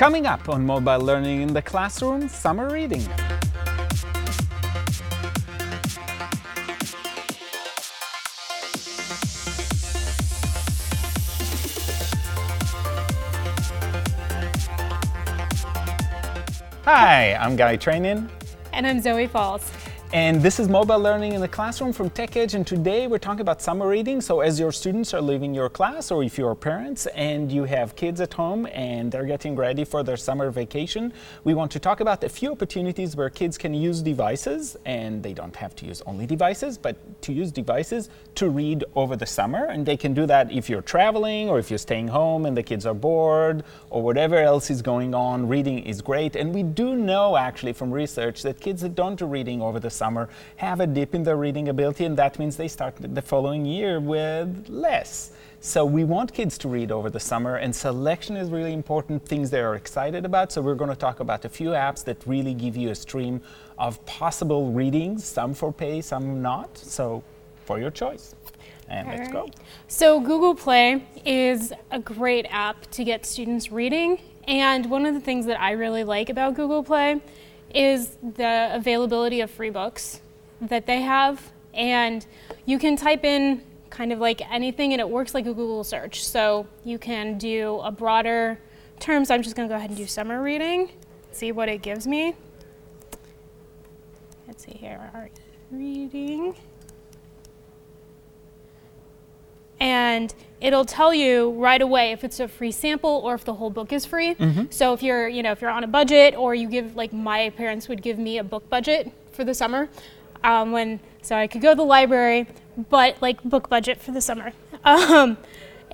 Coming up on Mobile Learning in the Classroom, Summer Reading. Hi, I'm Guy Trainin. And I'm Zoe Falls. And this is Mobile Learning in the Classroom from TechEdge. And today we're talking about summer reading. So, as your students are leaving your class, or if you're parents and you have kids at home and they're getting ready for their summer vacation, we want to talk about a few opportunities where kids can use devices. And they don't have to use only devices, but to use devices to read over the summer. And they can do that if you're traveling or if you're staying home and the kids are bored or whatever else is going on. Reading is great. And we do know actually from research that kids that don't do reading over the summer have a dip in their reading ability, and that means they start the following year with less. So we want kids to read over the summer, and selection is really important, things they are excited about. So we're going to talk about a few apps that really give you a stream of possible readings, some for pay, some not. So for your choice. And All let's right. go. So Google Play is a great app to get students reading. And one of the things that I really like about Google Play is the availability of free books that they have. And you can type in kind of like anything and it works like a Google search. So you can do a broader terms. I'm just going to go ahead and do summer reading, see what it gives me. Let's see here, reading. And it'll tell you right away if it's a free sample or if the whole book is free. Mm-hmm. So if you're, you know, if you're on a budget or you give, like my parents would give me a book budget for the summer, um, when so I could go to the library, but like book budget for the summer. Um,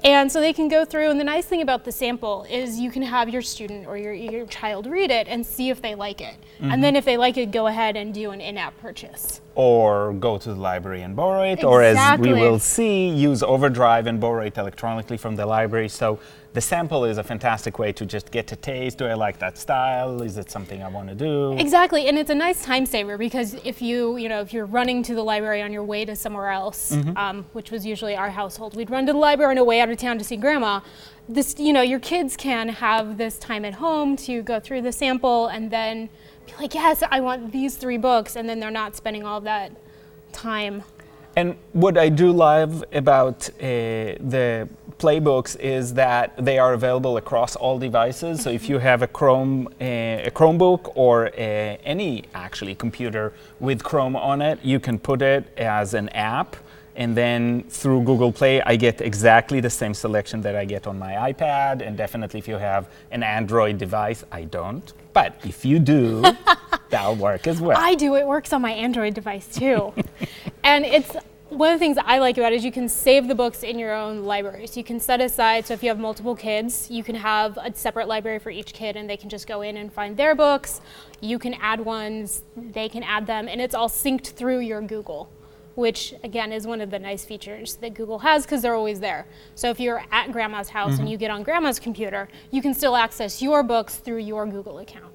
and so they can go through, and the nice thing about the sample is you can have your student or your, your child read it and see if they like it. Mm-hmm. And then if they like it, go ahead and do an in app purchase. Or go to the library and borrow it, exactly. or as we will see, use Overdrive and borrow it electronically from the library. So the sample is a fantastic way to just get a taste. Do I like that style? Is it something I want to do? Exactly, and it's a nice time saver because if you, you know, if you're running to the library on your way to somewhere else, mm-hmm. um, which was usually our household, we'd run to the library on our way out of town to see grandma. This, you know, your kids can have this time at home to go through the sample and then be like, yes, I want these three books, and then they're not spending all that time and what I do love about uh, the playbooks is that they are available across all devices. So if you have a Chrome, uh, a Chromebook or uh, any actually computer with Chrome on it, you can put it as an app. And then through Google Play, I get exactly the same selection that I get on my iPad. And definitely, if you have an Android device, I don't. But if you do, that'll work as well. I do. It works on my Android device too. and it's one of the things I like about it is you can save the books in your own library. So you can set aside, so if you have multiple kids, you can have a separate library for each kid and they can just go in and find their books. You can add ones, they can add them, and it's all synced through your Google, which again is one of the nice features that Google has because they're always there. So if you're at grandma's house mm-hmm. and you get on grandma's computer, you can still access your books through your Google account.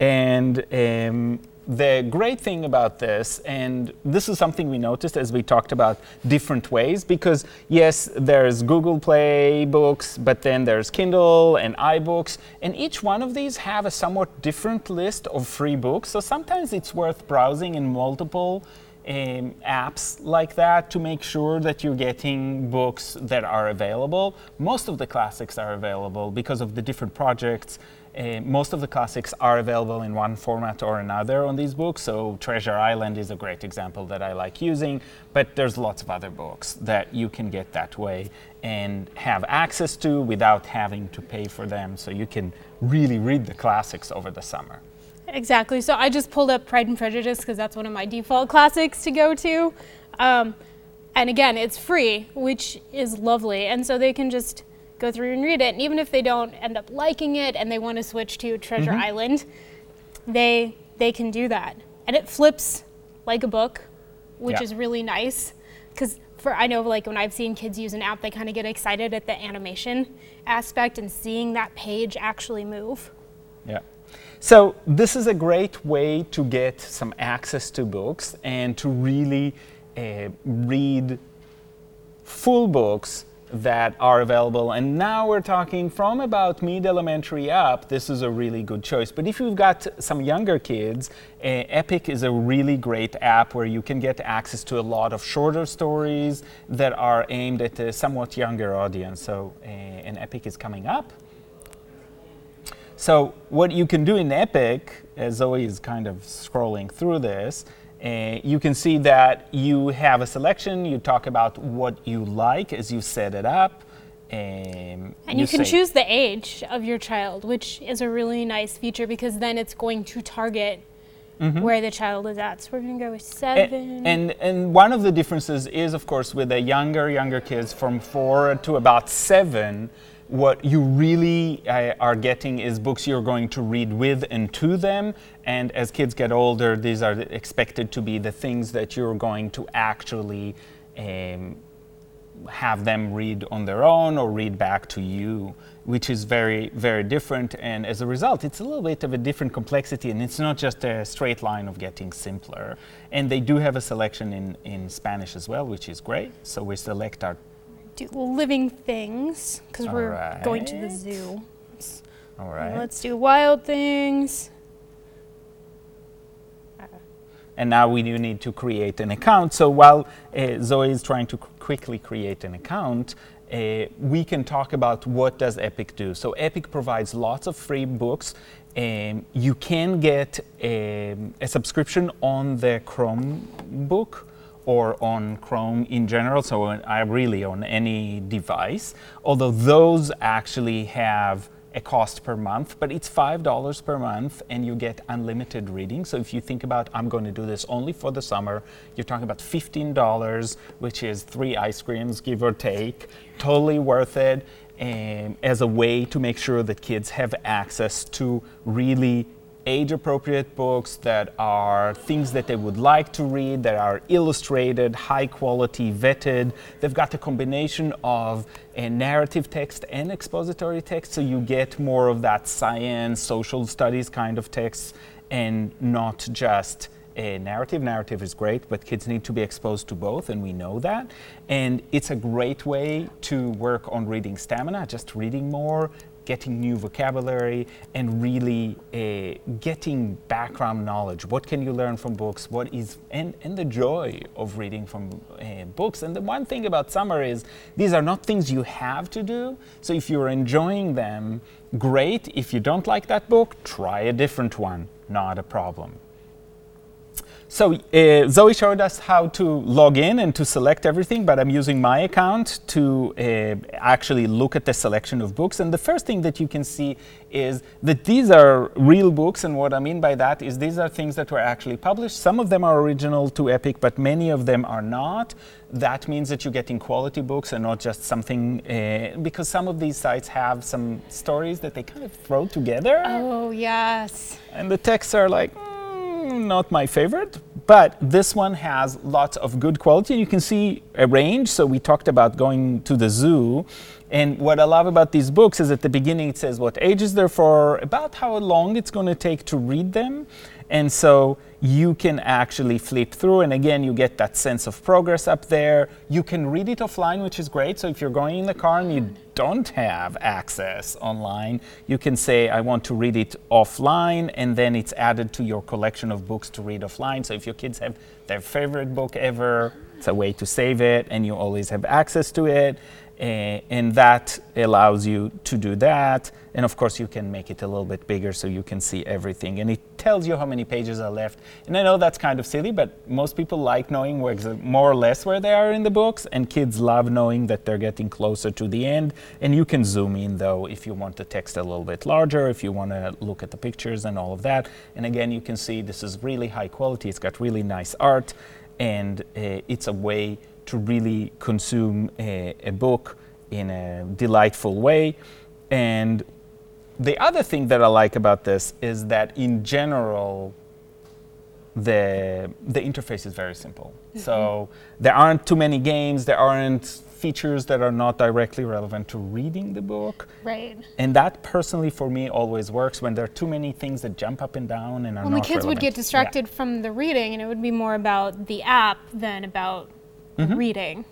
And um, the great thing about this, and this is something we noticed as we talked about different ways, because yes, there's Google Play books, but then there's Kindle and iBooks, and each one of these have a somewhat different list of free books. So sometimes it's worth browsing in multiple um, apps like that to make sure that you're getting books that are available. Most of the classics are available because of the different projects uh, most of the classics are available in one format or another on these books. So Treasure Island is a great example that I like using, but there's lots of other books that you can get that way and have access to without having to pay for them. So you can really read the classics over the summer. Exactly. So I just pulled up Pride and Prejudice because that's one of my default classics to go to. Um, and again, it's free, which is lovely. And so they can just go through and read it. And even if they don't end up liking it and they want to switch to Treasure mm-hmm. Island, they they can do that. And it flips like a book, which yeah. is really nice because for I know like when I've seen kids use an app, they kind of get excited at the animation aspect and seeing that page actually move. Yeah. So this is a great way to get some access to books and to really uh, read full books that are available. And now we're talking from about mid elementary up, this is a really good choice. But if you've got some younger kids, uh, Epic is a really great app where you can get access to a lot of shorter stories that are aimed at a somewhat younger audience. So, uh, and Epic is coming up. So, what you can do in Epic, as Zoe is kind of scrolling through this, uh, you can see that you have a selection. You talk about what you like as you set it up. Um, and you, you can choose the age of your child, which is a really nice feature because then it's going to target mm-hmm. where the child is at. So we're going to go with seven. And, and, and one of the differences is, of course, with the younger younger kids from four to about seven what you really uh, are getting is books you're going to read with and to them. And as kids get older, these are expected to be the things that you're going to actually um, have them read on their own or read back to you, which is very, very different. And as a result, it's a little bit of a different complexity, and it's not just a straight line of getting simpler. And they do have a selection in, in Spanish as well, which is great. So we select our do living things because we're right. going to the zoo. All right. Let's do wild things. And now we do need to create an account. So while uh, Zoe is trying to quickly create an account, uh, we can talk about what does Epic do. So Epic provides lots of free books. Um, you can get a, um, a subscription on the Chromebook or on Chrome in general, so I really on any device, although those actually have a cost per month, but it's $5 per month and you get unlimited reading. So if you think about, I'm going to do this only for the summer, you're talking about $15, which is three ice creams, give or take. Totally worth it um, as a way to make sure that kids have access to really age appropriate books that are things that they would like to read, that are illustrated, high quality, vetted. They've got a combination of a narrative text and expository text, so you get more of that science, social studies kind of text, and not just a narrative. Narrative is great, but kids need to be exposed to both, and we know that. And it's a great way to work on reading stamina, just reading more, getting new vocabulary, and really uh, getting background knowledge. What can you learn from books? What is and, and the joy of reading from uh, books. And the one thing about summer is these are not things you have to do. So if you're enjoying them, great. If you don't like that book, try a different one. Not a problem. So uh, Zoe showed us how to log in and to select everything, but I'm using my account to uh, actually look at the selection of books. And the first thing that you can see is that these are real books, and what I mean by that is these are things that were actually published. Some of them are original to Epic, but many of them are not. That means that you're getting quality books and not just something, uh, because some of these sites have some stories that they kind of throw together. Oh, yes. And the texts are like, not my favorite, but this one has lots of good quality. You can see a range. So we talked about going to the zoo. And what I love about these books is at the beginning it says what ages they're for, about how long it's going to take to read them. And so you can actually flip through, and again, you get that sense of progress up there. You can read it offline, which is great. So if you're going in the car and you don't have access online, you can say, I want to read it offline, and then it's added to your collection of books to read offline. So if your kids have their favorite book ever, it's a way to save it, and you always have access to it. Uh, and that allows you to do that. And of course, you can make it a little bit bigger so you can see everything. And it tells you how many pages are left. And I know that's kind of silly, but most people like knowing where more or less where they are in the books. And kids love knowing that they're getting closer to the end. And you can zoom in, though, if you want the text a little bit larger, if you want to look at the pictures and all of that. And again, you can see this is really high quality. It's got really nice art. And uh, it's a way to really consume a, a book in a delightful way. And the other thing that I like about this is that in general, the, the interface is very simple. Mm-hmm. So there aren't too many games, there aren't features that are not directly relevant to reading the book. Right. And that personally for me always works when there are too many things that jump up and down and are well, not the kids relevant. would get distracted yeah. from the reading and it would be more about the app than about mm-hmm. reading.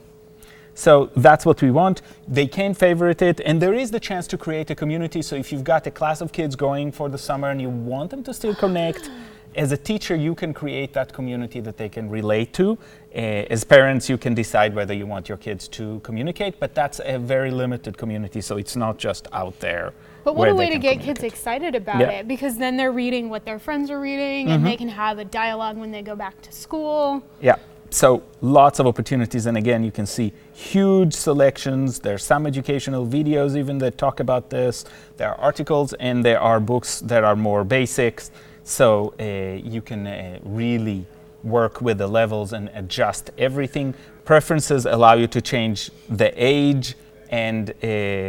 So that's what we want. They can favorite it, and there is the chance to create a community. So if you've got a class of kids going for the summer and you want them to still connect, as a teacher, you can create that community that they can relate to. Uh, as parents, you can decide whether you want your kids to communicate, but that's a very limited community, so it's not just out there. But what a way to get kids excited about Yeah. Mm-hmm. it because then they're reading what their friends are reading and they can have a dialogue when they go back to school. Yeah. So lots of opportunities, and again, you can see huge selections. There's some educational videos even that talk about this. There are articles, and there are books that are more basics. So uh, you can uh, really work with the levels and adjust everything. Preferences allow you to change the age and uh,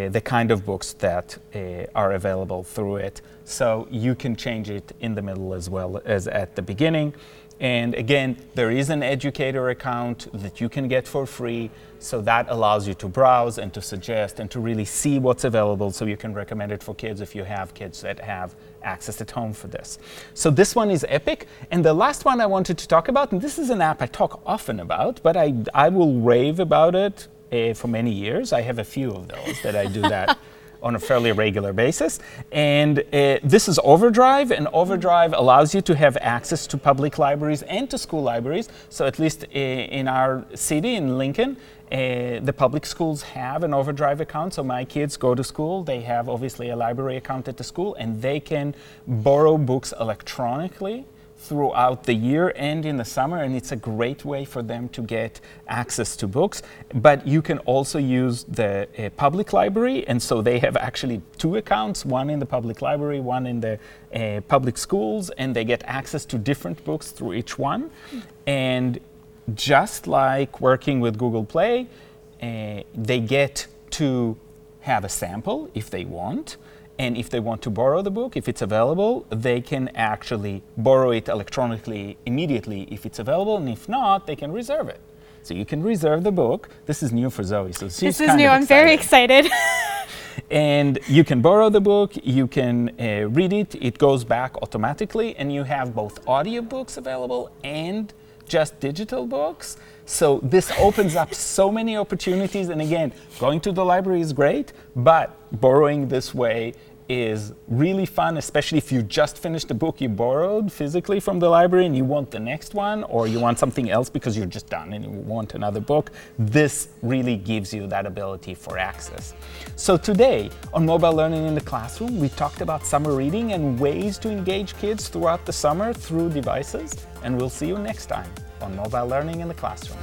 the kind of books that uh, are available through it. So you can change it in the middle as well as at the beginning. And again, there is an educator account that you can get for free. So that allows you to browse and to suggest and to really see what's available so you can recommend it for kids if you have kids that have access at home for this. So this one is Epic. And the last one I wanted to talk about, and this is an app I talk often about, but I, I will rave about it uh, for many years. I have a few of those that I do that on a fairly regular basis. And uh, this is Overdrive, and Overdrive allows you to have access to public libraries and to school libraries. So, at least uh, in our city, in Lincoln, uh, the public schools have an Overdrive account. So, my kids go to school, they have obviously a library account at the school, and they can borrow books electronically throughout the year and in the summer, and it's a great way for them to get access to books. But you can also use the uh, public library, and so they have actually two accounts one in the public library, one in the uh, public schools, and they get access to different books through each one. And just like working with Google Play, uh, they get to have a sample if they want. And if they want to borrow the book, if it's available, they can actually borrow it electronically immediately if it's available. And if not, they can reserve it. So you can reserve the book. This is new for Zoe, so she's This is new. I'm very excited. excited. and you can borrow the book you can uh, read it it goes back automatically and you have both audiobooks available and just digital books. So this opens up so many opportunities. And again going to the library is great but borrowing this way is really fun especially if you just finished a book you borrowed physically from the library and you want the next one or you want something else because you're just done and you want another book this really gives you that ability for access. So today on mobile learning in the classroom we talked about summer reading and ways to engage kids throughout the summer through devices and we'll see you next time on mobile learning in the classroom